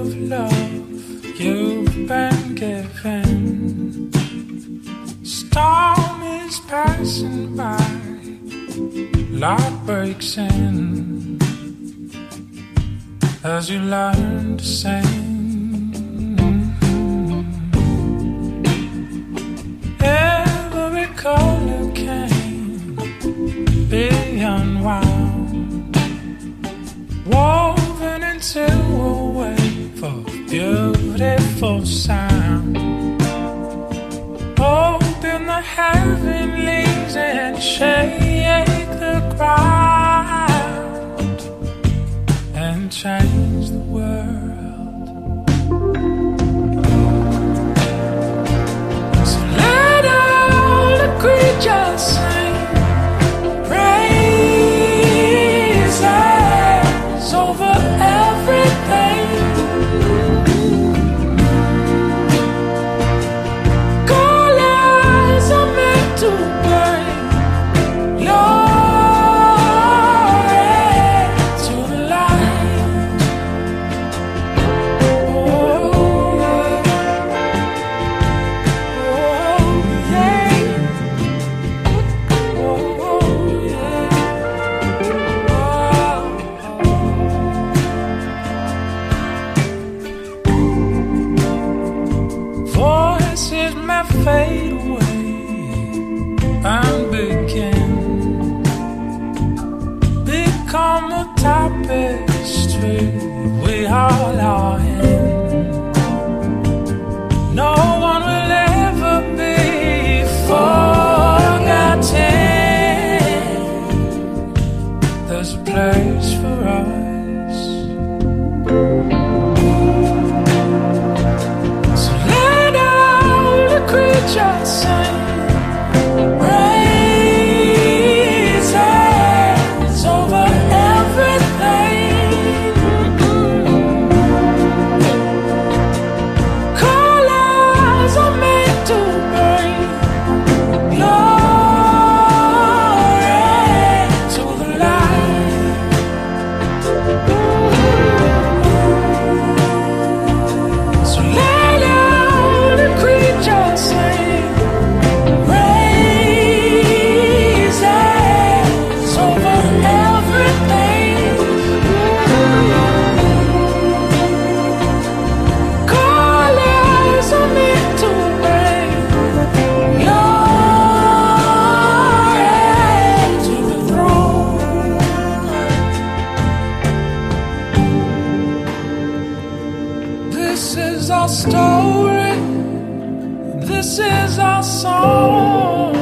of love you've been given. Storm is passing by. Light breaks in as you learn to sing. Beautiful sound. Open the heavenlies and shake the ground and change the world. Fade away and begin. Become a tapestry we all This is our story. This is our song.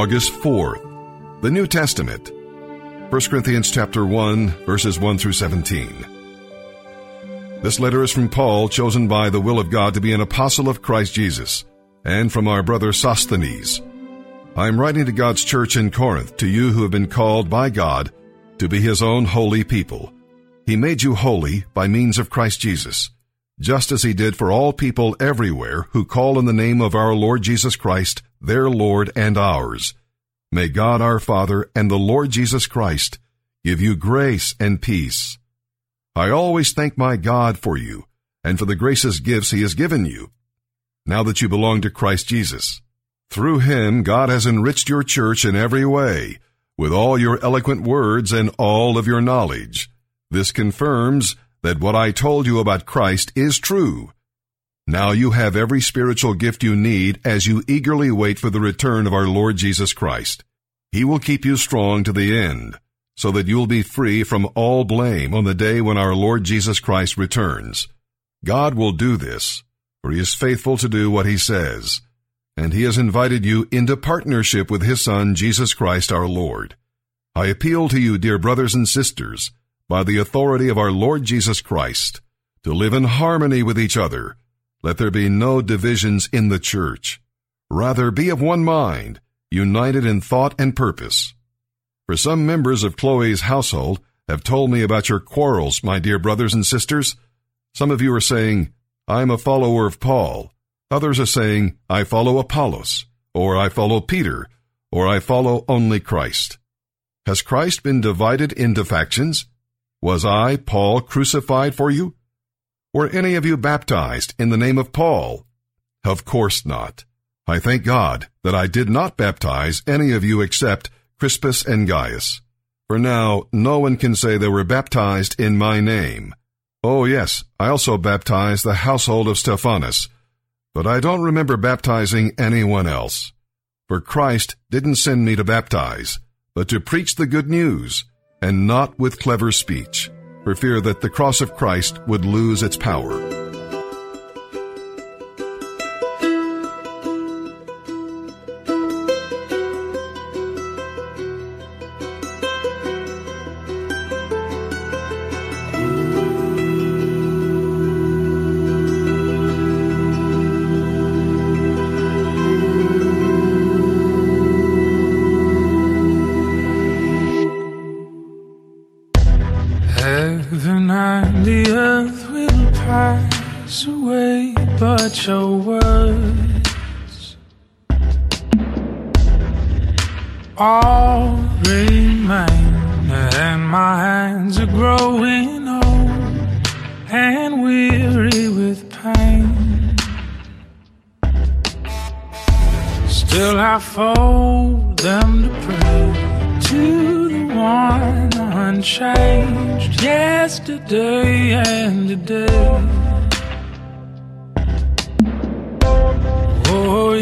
August 4th, the New Testament. 1 Corinthians chapter 1, verses 1 through 17. This letter is from Paul, chosen by the will of God to be an apostle of Christ Jesus, and from our brother Sosthenes. I am writing to God's church in Corinth, to you who have been called by God to be his own holy people. He made you holy by means of Christ Jesus, just as he did for all people everywhere who call in the name of our Lord Jesus Christ, their Lord and ours. May God our Father and the Lord Jesus Christ give you grace and peace. I always thank my God for you and for the gracious gifts he has given you. Now that you belong to Christ Jesus, through him God has enriched your church in every way, with all your eloquent words and all of your knowledge. This confirms that what I told you about Christ is true. Now you have every spiritual gift you need as you eagerly wait for the return of our Lord Jesus Christ. He will keep you strong to the end, so that you'll be free from all blame on the day when our Lord Jesus Christ returns. God will do this, for He is faithful to do what He says, and He has invited you into partnership with His Son, Jesus Christ our Lord. I appeal to you, dear brothers and sisters, by the authority of our Lord Jesus Christ, to live in harmony with each other. Let there be no divisions in the church. Rather, be of one mind, united in thought and purpose. For some members of Chloe's household have told me about your quarrels, my dear brothers and sisters. Some of you are saying, I'm a follower of Paul. Others are saying, I follow Apollos, or I follow Peter, or I follow only Christ. Has Christ been divided into factions? Was I, Paul, crucified for you? Were any of you baptized in the name of Paul? Of course not. I thank God that I did not baptize any of you except Crispus and Gaius. For now, no one can say they were baptized in my name. Oh yes, I also baptized the household of Stephanas, but I don't remember baptizing anyone else. For Christ didn't send me to baptize, but to preach the good news, and not with clever speech, for fear that the cross of Christ would lose its power.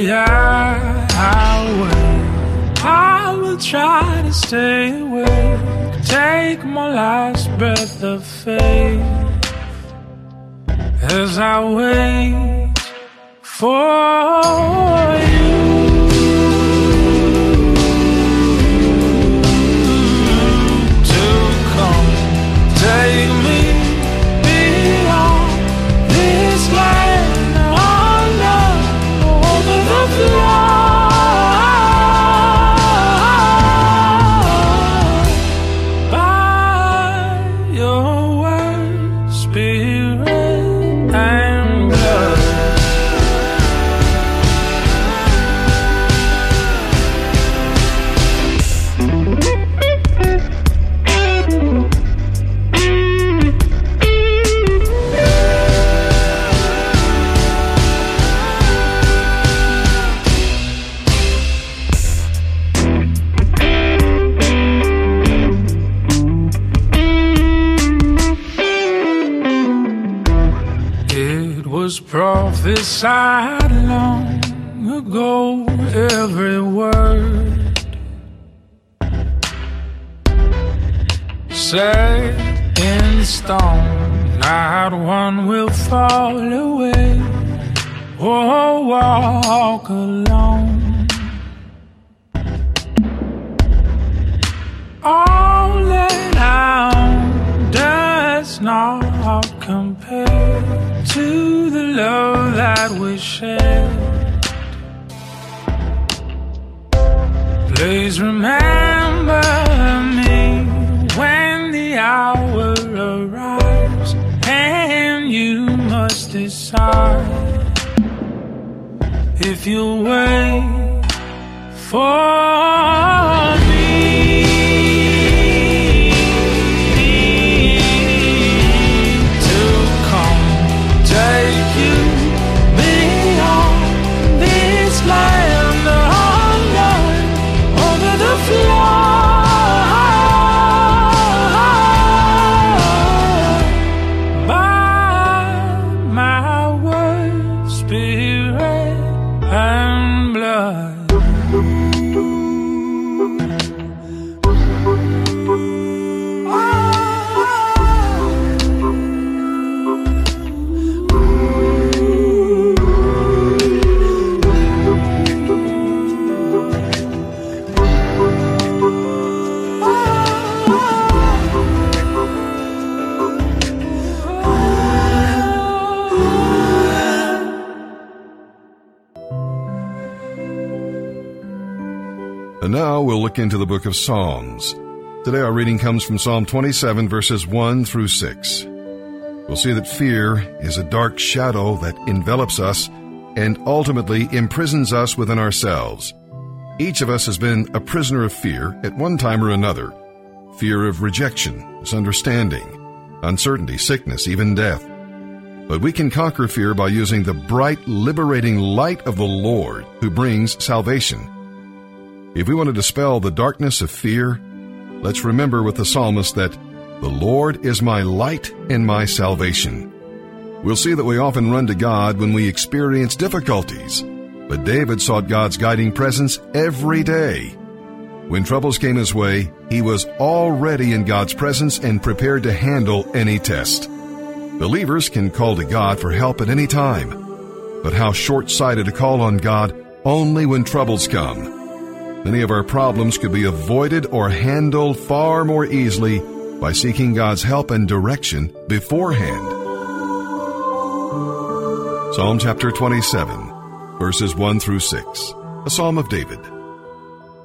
Yeah, I'll. I will try to stay awake. Take my last breath of faith as I wait for you. Prophesied long ago, every word set in stone. Not one will fall away or walk alone. All that I'm does not compare to the love that we shared. Please remember me when the hour arrives, and you must decide if you'll wait for And now we'll look into the book of Psalms. Today our reading comes from Psalm 27 verses 1 through 6. We'll see that fear is a dark shadow that envelops us and ultimately imprisons us within ourselves. Each of us has been a prisoner of fear at one time or another. Fear of rejection, misunderstanding, uncertainty, sickness, even death. But we can conquer fear by using the bright, liberating light of the Lord who brings salvation. If we want to dispel the darkness of fear, let's remember with the psalmist that the Lord is my light and my salvation. We'll see that we often run to God when we experience difficulties but David sought God's guiding presence every day. When troubles came his way, he was already in God's presence and prepared to handle any test. Believers can call to God for help at any time, but how short sighted to call on God only when troubles come. Many of our problems could be avoided or handled far more easily by seeking God's help and direction beforehand. Psalm chapter 27 verses 1 through 6. A Psalm of David.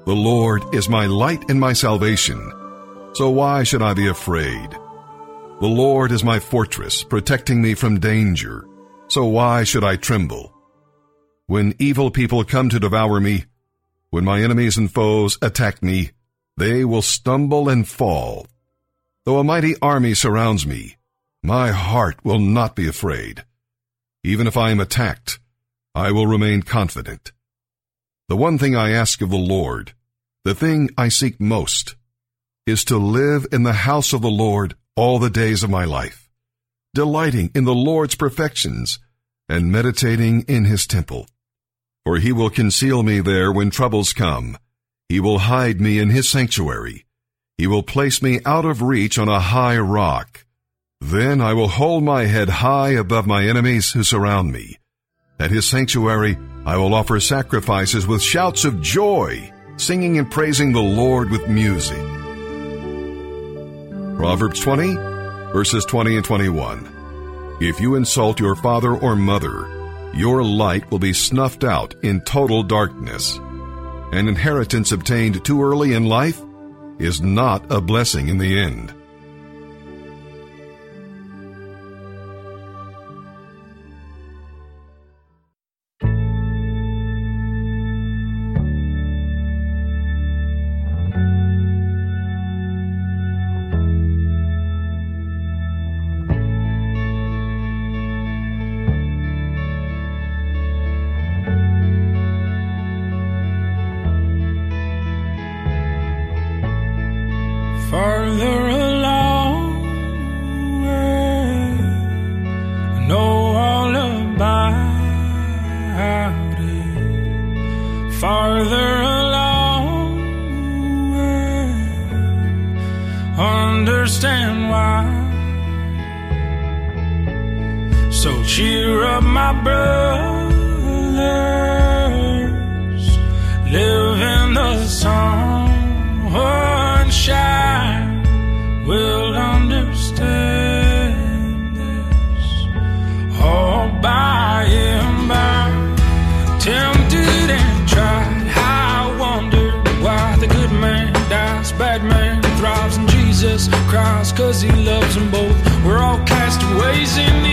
The Lord is my light and my salvation, so why should I be afraid? The Lord is my fortress, protecting me from danger, so why should I tremble? When evil people come to devour me, when my enemies and foes attack me, they will stumble and fall. Though a mighty army surrounds me, my heart will not be afraid. Even if I am attacked, I will remain confident. The one thing I ask of the Lord, the thing I seek most, is to live in the house of the Lord all the days of my life, delighting in the Lord's perfections and meditating in his temple. For he will conceal me there when troubles come. He will hide me in his sanctuary. He will place me out of reach on a high rock. Then I will hold my head high above my enemies who surround me. At his sanctuary, I will offer sacrifices with shouts of joy, singing and praising the Lord with music. Proverbs 20, verses 20 and 21. If you insult your father or mother, your light will be snuffed out in total darkness. An inheritance obtained too early in life is not a blessing in the end. Cries cause he loves them both. We're all castaways in need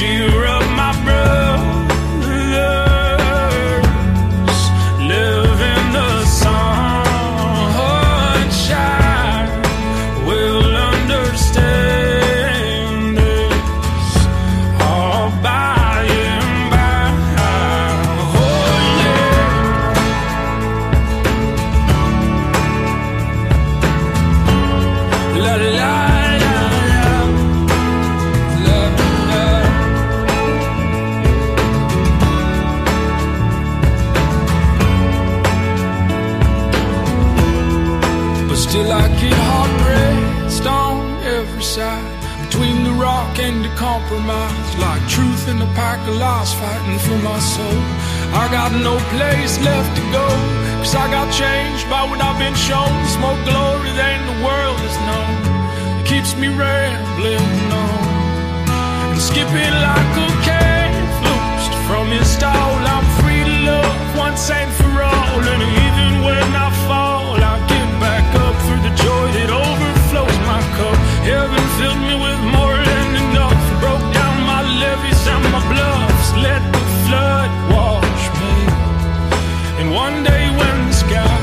So Between the rock and the compromise Like truth and a pack of lies fighting for my soul. I got no place left to go Cause I got changed by what I've been shown. It's more glory than the world has known. It keeps me rambling on. And skipping like a cat loosed from his stall I'm free to love once and for all. And even when I fall I get back up through the joy that Let the flood wash me. And one day when the sky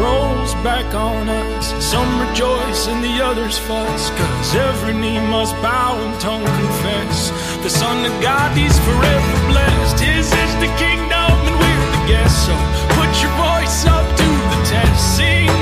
rolls back on us Some rejoice and the others fuss Cause every knee must bow and tongue confess. The Son of God, He's forever blessed. His is the kingdom and we're the guests. So put your voice up to the test. Sing,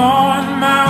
on my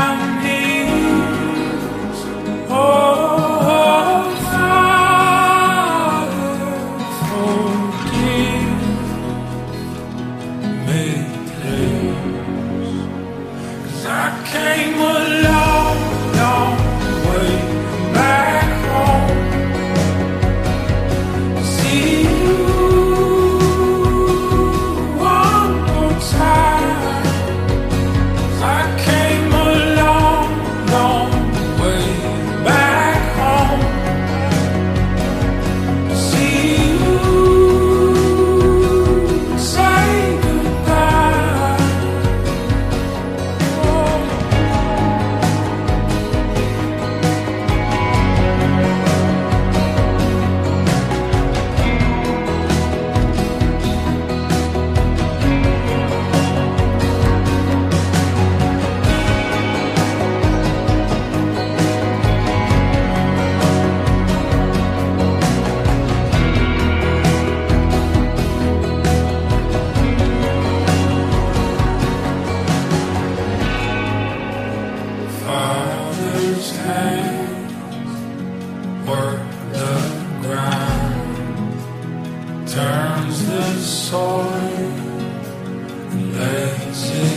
His hands work the ground, turns the soil, and lays it.